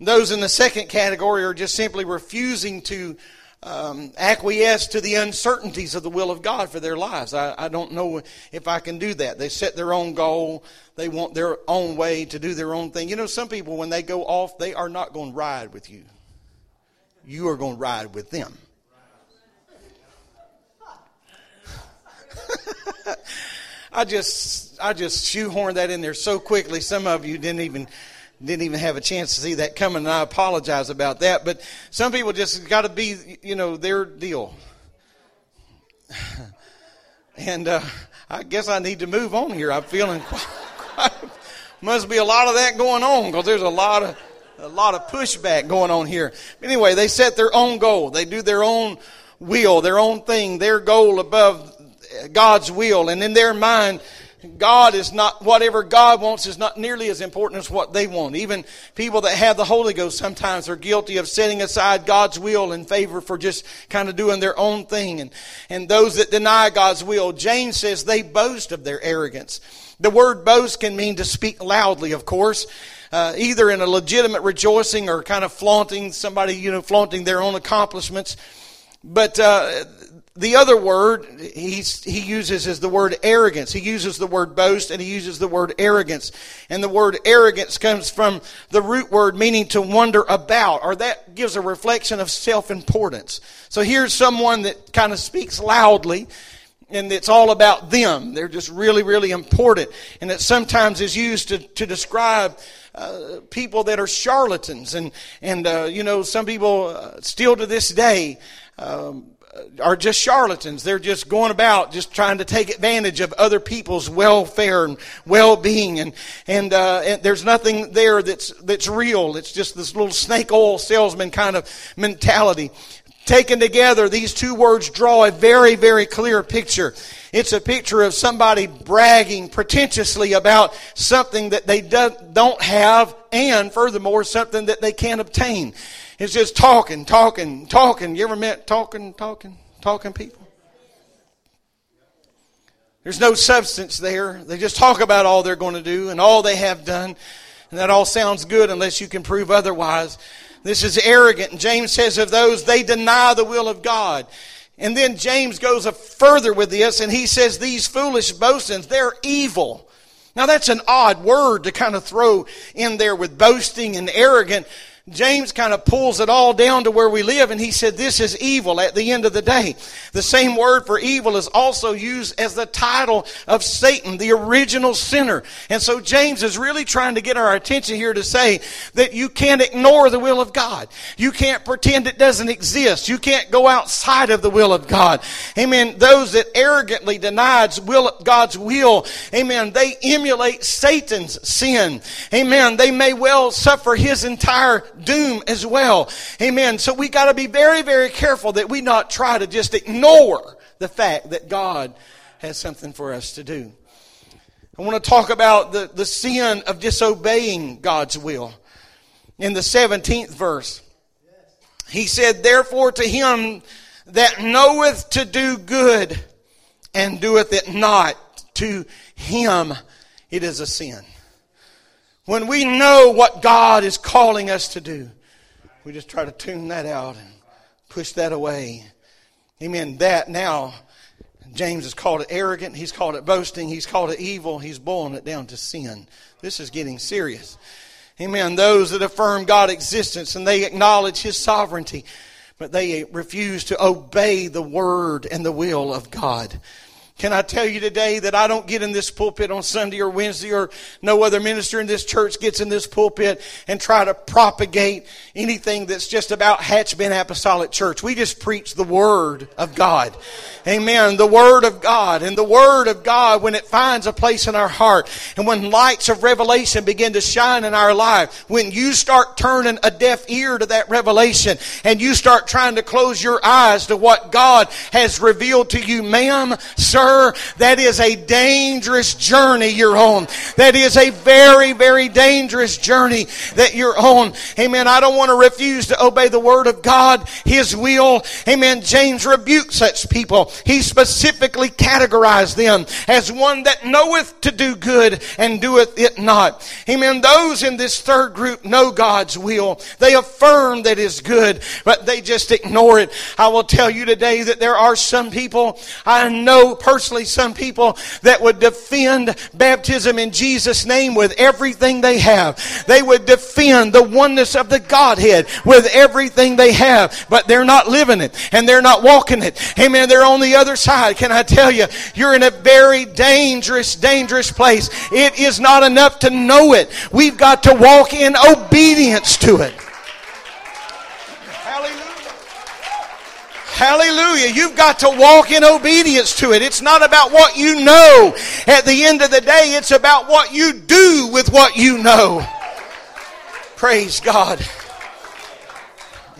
Those in the second category are just simply refusing to um, acquiesce to the uncertainties of the will of God for their lives. I, I don't know if I can do that. They set their own goal. They want their own way to do their own thing. You know, some people, when they go off, they are not going to ride with you. You are going to ride with them. [laughs] I just, I just shoehorned that in there so quickly. Some of you didn't even didn't even have a chance to see that coming, and I apologize about that. But some people just got to be, you know, their deal. [sighs] and uh, I guess I need to move on here. I'm feeling [laughs] quite, quite, must be a lot of that going on because there's a lot of a lot of pushback going on here. Anyway, they set their own goal. They do their own will, their own thing, their goal above God's will, and in their mind God is not, whatever God wants is not nearly as important as what they want. Even people that have the Holy Ghost sometimes are guilty of setting aside God's will in favor for just kind of doing their own thing. And, and those that deny God's will, James says they boast of their arrogance. The word boast can mean to speak loudly, of course. Uh, either in a legitimate rejoicing or kind of flaunting somebody, you know, flaunting their own accomplishments. But uh, the other word he's, he uses is the word arrogance. He uses the word boast and he uses the word arrogance. And the word arrogance comes from the root word meaning to wonder about, or that gives a reflection of self-importance. So here's someone that kind of speaks loudly and it's all about them. They're just really, really important. And it sometimes is used to, to describe uh, people that are charlatans. And, and uh, you know, some people uh, still to this day um, are just charlatans. They're just going about just trying to take advantage of other people's welfare and well-being, and and, uh, and there's nothing there that's that's real. It's just this little snake oil salesman kind of mentality. Taken together, these two words draw a very, very clear picture. It's a picture of somebody bragging pretentiously about something that they don't have, and furthermore, something that they can't obtain. It's just talking, talking, talking. You ever met talking, talking, talking people? There's no substance there. They just talk about all they're going to do and all they have done. And that all sounds good unless you can prove otherwise. This is arrogant. And James says of those, they deny the will of God. And then James goes further with this and he says, these foolish boastings, they're evil. Now that's an odd word to kind of throw in there with boasting and arrogant. James kind of pulls it all down to where we live, and he said, This is evil at the end of the day. The same word for evil is also used as the title of Satan, the original sinner. And so James is really trying to get our attention here to say that you can't ignore the will of God. You can't pretend it doesn't exist. You can't go outside of the will of God. Amen. Those that arrogantly denies will, God's will, amen, they emulate Satan's sin. Amen. They may well suffer his entire doom as well. Amen. So we got to be very, very careful that we not try to just ignore the fact that God has something for us to do. I want to talk about the, the sin of disobeying God's will. In the 17th verse, he said, Therefore to him that knoweth to do good and doeth it not, to him it is a sin. When we know what God is calling us to do, we just try to tune that out and push that away. Amen. That now, James has called it arrogant. He's called it boasting. He's called it evil. He's boiling it down to sin. This is getting serious. Amen. Those that affirm God's existence and they acknowledge His sovereignty, but they refuse to obey the word and the will of God. Can I tell you today that I don't get in this pulpit on Sunday or Wednesday or no other minister in this church gets in this pulpit and try to propagate anything that's just about Hatchbend Apostolic Church. We just preach the Word of God. Amen. The Word of God. And the Word of God, when it finds a place in our heart and when lights of revelation begin to shine in our life, when you start turning a deaf ear to that revelation and you start trying to close your eyes to what God has revealed to you, ma'am, sir, sir, that is a dangerous journey you're on. That is a very, very dangerous journey that you're on. Amen. I don't want to refuse to obey the word of God, His will. Amen. James rebuked such people. He specifically categorized them as one that knoweth to do good and doeth it not. Amen. Those in this third group know God's will. They affirm that is good, but they just ignore it. I will tell you today that there are some people I know personally personally some people that would defend baptism in Jesus' name with everything they have. They would defend the oneness of the Godhead with everything they have, but they're not living it and they're not walking it. Amen. They're on the other side. Can I tell you, you're in a very dangerous, dangerous place. It is not enough to know it. We've got to walk in obedience to it. Hallelujah. You've got to walk in obedience to it. It's not about what you know. At the end of the day, it's about what you do with what you know. Praise God.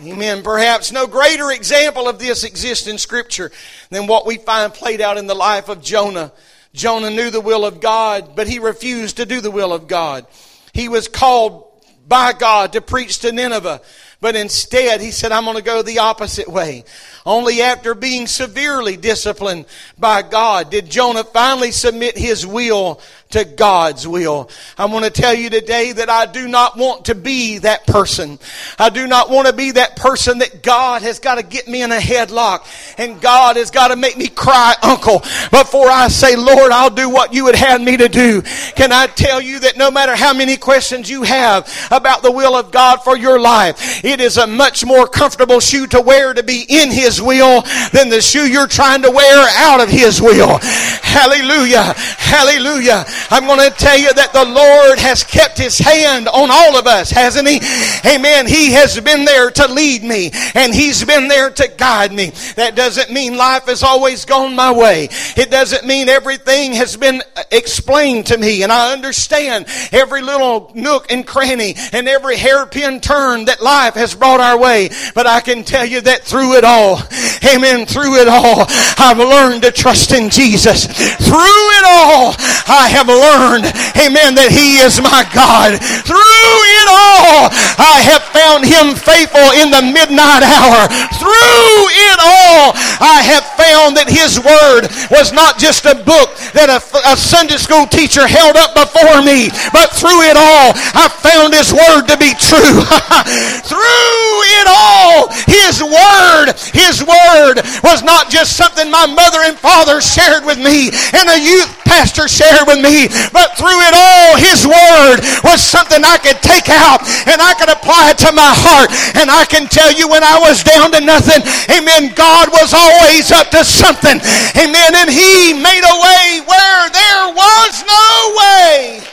Amen. Perhaps no greater example of this exists in Scripture than what we find played out in the life of Jonah. Jonah knew the will of God, but he refused to do the will of God. He was called by God to preach to Nineveh. But instead, he said, I'm going to go the opposite way. Only after being severely disciplined by God did Jonah finally submit his will to God's will. I want to tell you today that I do not want to be that person. I do not want to be that person that God has got to get me in a headlock and God has got to make me cry uncle before I say, Lord, I'll do what you would have me to do. Can I tell you that no matter how many questions you have about the will of God for your life, it is a much more comfortable shoe to wear to be in His will than the shoe you're trying to wear out of His will. Hallelujah. Hallelujah. I'm going to tell you that the Lord has kept His hand on all of us, hasn't He? Amen. He has been there to lead me and He's been there to guide me. That doesn't mean life has always gone my way. It doesn't mean everything has been uh, explained to me and I understand every little nook and cranny and every hairpin turn that life has brought our way. But I can tell you that through it all, amen, through it all, I've learned to trust in Jesus. Through it all, I have learned, amen, that He is my God. Through it all, I have found Him faithful in the midnight hour. Through it all, I have found that His Word was not just a book that a, a Sunday school teacher held up before me, but through it all, I found His Word to be true. [laughs] through it all, His Word, His Word was not just something my mother and father shared with me and a youth pastor shared with me, but through it all, His Word was something I could take out and I could apply it to my heart. And I can tell you when I was down to nothing, amen, God was always up to something. Amen. And He made a way where there was no way.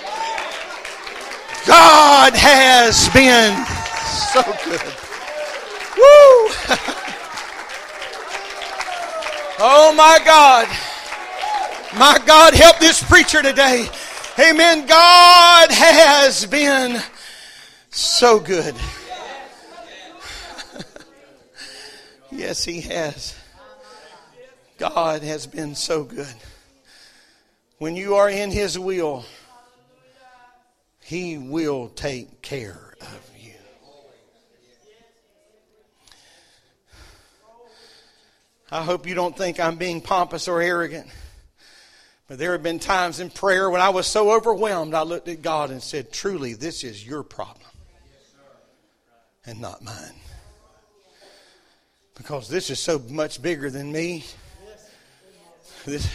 God has been so good. Woo! [laughs] oh my God. My God, help this preacher today. Amen. God has been so good. [laughs] yes, He has. God has been so good. When you are in His will, He will take care of you. I hope you don't think I'm being pompous or arrogant. There have been times in prayer when I was so overwhelmed, I looked at God and said, Truly, this is your problem and not mine. Because this is so much bigger than me. This,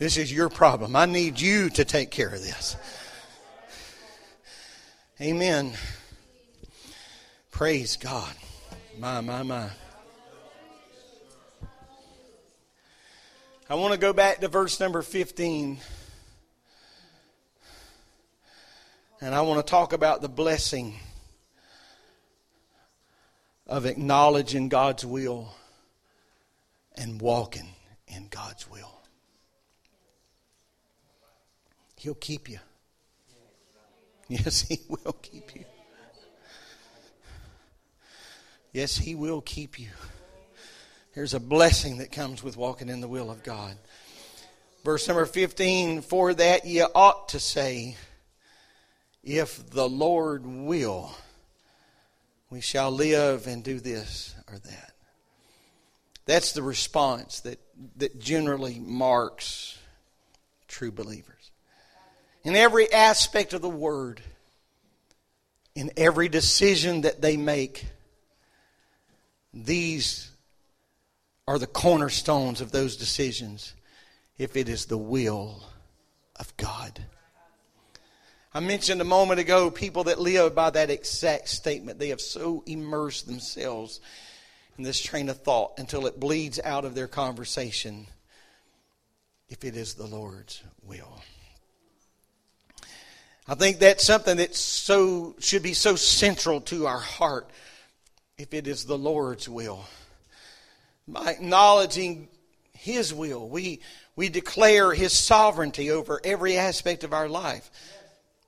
this is your problem. I need you to take care of this. Amen. Praise God. My, my, my. I want to go back to verse number 15. And I want to talk about the blessing of acknowledging God's will and walking in God's will. He'll keep you. Yes, He will keep you. Yes, He will keep you. There's a blessing that comes with walking in the will of God. Verse number 15 For that ye ought to say, If the Lord will, we shall live and do this or that. That's the response that, that generally marks true believers. In every aspect of the word, in every decision that they make, these are the cornerstones of those decisions if it is the will of God. I mentioned a moment ago people that live by that exact statement. They have so immersed themselves in this train of thought until it bleeds out of their conversation if it is the Lord's will. I think that's something that so should be so central to our heart if it is the Lord's will by acknowledging His will. We, we declare His sovereignty over every aspect of our life.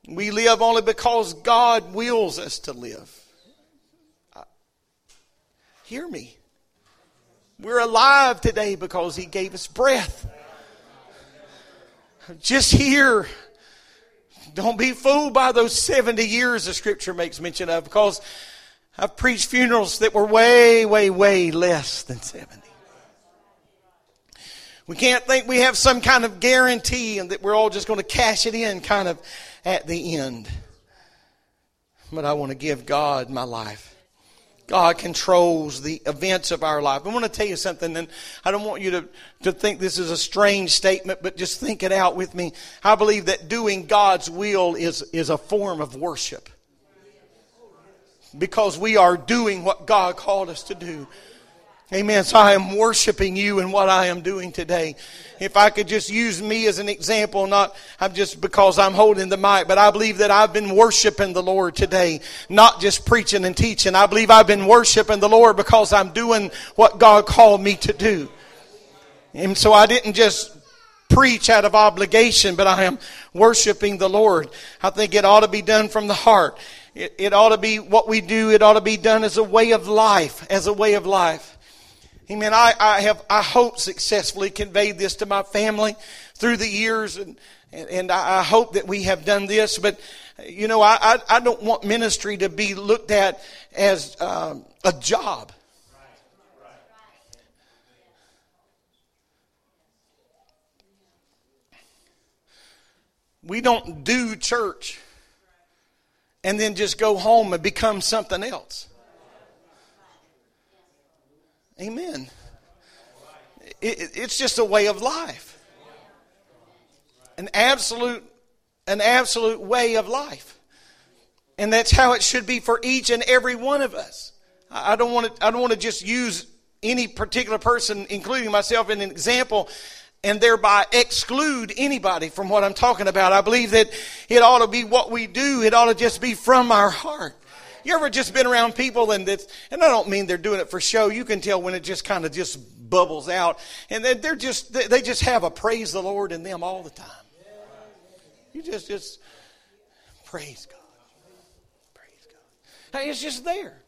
We live only because God wills us to live. Uh, hear me. We're alive today because He gave us breath. Just here. Don't be fooled by those 70 years the scripture makes mention of because I've preached funerals that were way, way, way less than 70. We can't think we have some kind of guarantee and that we're all just going to cash it in kind of at the end. But I want to give God my life. God controls the events of our life. I want to tell you something, and I don't want you to, to think this is a strange statement, but just think it out with me. I believe that doing God's will is, is a form of worship. Because we are doing what God called us to do. Amen. So I am worshiping you in what I am doing today. If I could just use me as an example, not I'm just because I'm holding the mic, but I believe that I've been worshiping the Lord today, not just preaching and teaching. I believe I've been worshiping the Lord because I'm doing what God called me to do. And so I didn't just preach out of obligation, but I am worshiping the Lord. I think it ought to be done from the heart. It, it ought to be what we do. It ought to be done as a way of life, as a way of life. Amen. I, I have, I hope, successfully conveyed this to my family through the years, and, and I hope that we have done this. But, you know, I, I, I don't want ministry to be looked at as um, a job. We don't do church and then just go home and become something else. Amen. It, it's just a way of life. An absolute, an absolute way of life. And that's how it should be for each and every one of us. I don't want to, I don't want to just use any particular person, including myself, in an example and thereby exclude anybody from what I'm talking about. I believe that it ought to be what we do. It ought to just be from our heart. You ever just been around people and it's, and I don't mean they're doing it for show. You can tell when it just kind of just bubbles out. And they're just, they just have a praise the Lord in them all the time. You just, just praise God. Praise God. Hey, It's just there.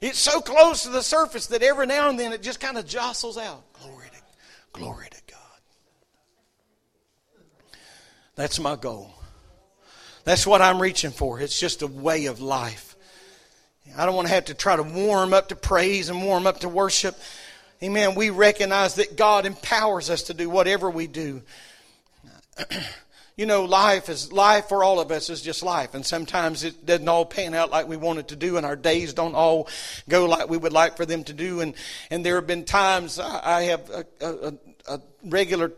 It's so close to the surface that every now and then it just kind of jostles out. Glory to, glory to God. That's my goal. That's what I'm reaching for. It's just a way of life. I don't want to have to try to warm up to praise and warm up to worship. Amen. We recognize that God empowers us to do whatever we do. [clears throat] you know, life is life for all of us is just life, and sometimes it doesn't all pan out like we want it to do, and our days don't all go like we would like for them to do. And and there have been times I have a, a, a regular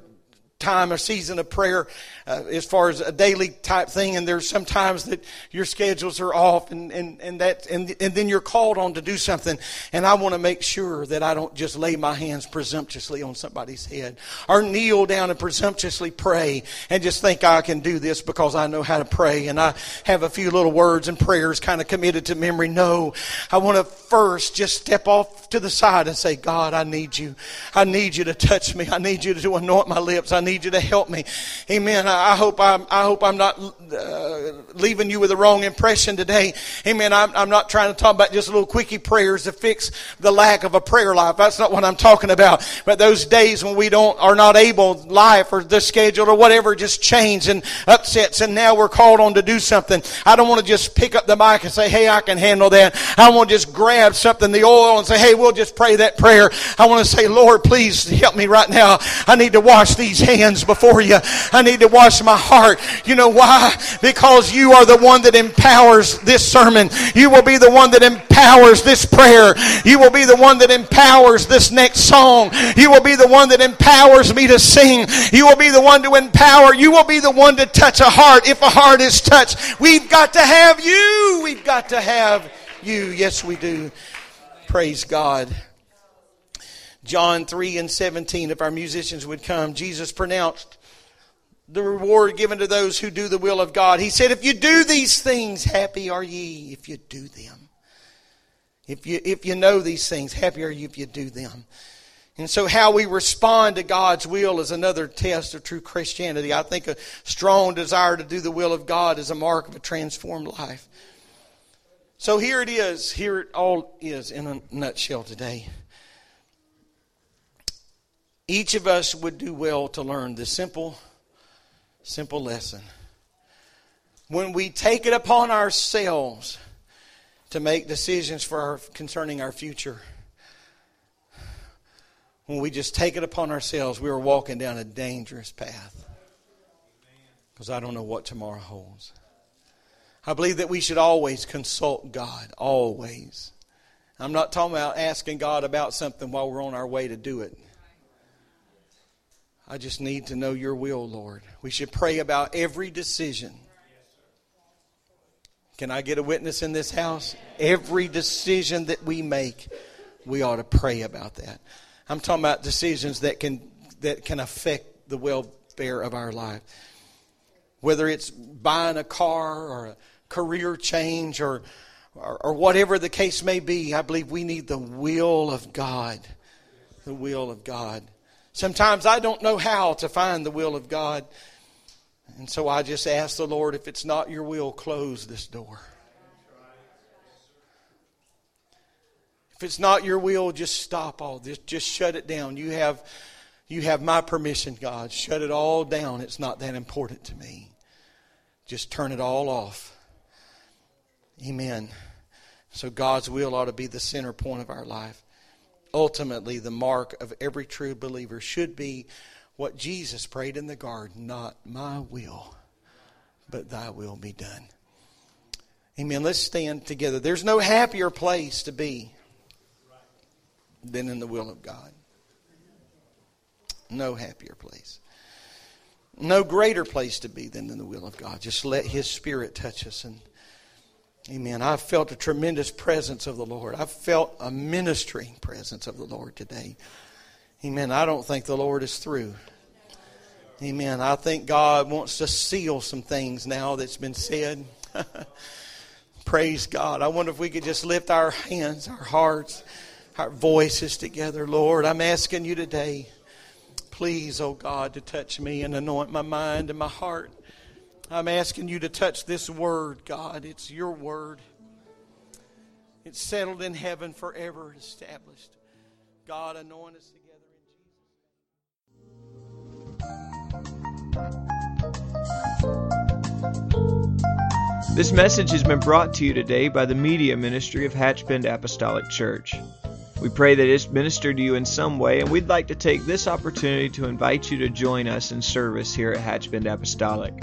time or season of prayer uh, as far as a daily type thing and there's sometimes that your schedules are off and, and, and that and, and then you're called on to do something and I want to make sure that I don't just lay my hands presumptuously on somebody's head or kneel down and presumptuously pray and just think I can do this because I know how to pray and I have a few little words and prayers kind of committed to memory. No I want to first just step off to the side and say God I need you. I need you to touch me. I need you to anoint my lips. I need you to help me. Amen. I, I hope I'm, I hope I'm not uh, leaving you with the wrong impression today. Amen. I'm, I'm not trying to talk about just little quickie prayers to fix the lack of a prayer life. That's not what I'm talking about. But those days when we don't, are not able, life or the schedule or whatever just change and upsets and now we're called on to do something. I don't want to just pick up the mic and say, hey, I can handle that. I want to just grab something, the oil and say, hey, we'll just pray that prayer. I want to say, Lord, please help me right now. I need to wash these hands hands before you. I need to wash my heart. You know why? Because you are the one that empowers this sermon. You will be the one that empowers this prayer. You will be the one that empowers this next song. You will be the one that empowers me to sing. You will be the one to empower. You will be the one to touch a heart. If a heart is touched, we've got to have you. We've got to have you. Yes, we do. Praise God. John 3 and 17, if our musicians would come, Jesus pronounced the reward given to those who do the will of God. He said, If you do these things, happy are ye if you do them. If you, if you know these things, happy are you if you do them. And so, how we respond to God's will is another test of true Christianity. I think a strong desire to do the will of God is a mark of a transformed life. So, here it is. Here it all is in a nutshell today. Each of us would do well to learn this simple, simple lesson. When we take it upon ourselves to make decisions for our, concerning our future, when we just take it upon ourselves, we are walking down a dangerous path. Because I don't know what tomorrow holds. I believe that we should always consult God, always. I'm not talking about asking God about something while we're on our way to do it. I just need to know your will, Lord. We should pray about every decision. Can I get a witness in this house? Every decision that we make, we ought to pray about that. I'm talking about decisions that can that can affect the welfare of our life. Whether it's buying a car or a career change or, or, or whatever the case may be, I believe we need the will of God. The will of God. Sometimes I don't know how to find the will of God. And so I just ask the Lord, if it's not your will, close this door. If it's not your will, just stop all this. Just shut it down. You have, you have my permission, God. Shut it all down. It's not that important to me. Just turn it all off. Amen. So God's will ought to be the center point of our life. Ultimately, the mark of every true believer should be what Jesus prayed in the garden not my will, but thy will be done. Amen. Let's stand together. There's no happier place to be than in the will of God. No happier place. No greater place to be than in the will of God. Just let His Spirit touch us. And Amen. I've felt a tremendous presence of the Lord. I've felt a ministering presence of the Lord today. Amen. I don't think the Lord is through. Amen. I think God wants to seal some things now that's been said. [laughs] Praise God. I wonder if we could just lift our hands, our hearts our voices together, Lord. I'm asking you today, please, oh God, to touch me and anoint my mind and my heart. I'm asking you to touch this word, God. It's your word. It's settled in heaven forever, established. God, anoint us together. In Jesus' This message has been brought to you today by the Media Ministry of Hatchbend Apostolic Church. We pray that it's ministered to you in some way, and we'd like to take this opportunity to invite you to join us in service here at Hatchbend Apostolic.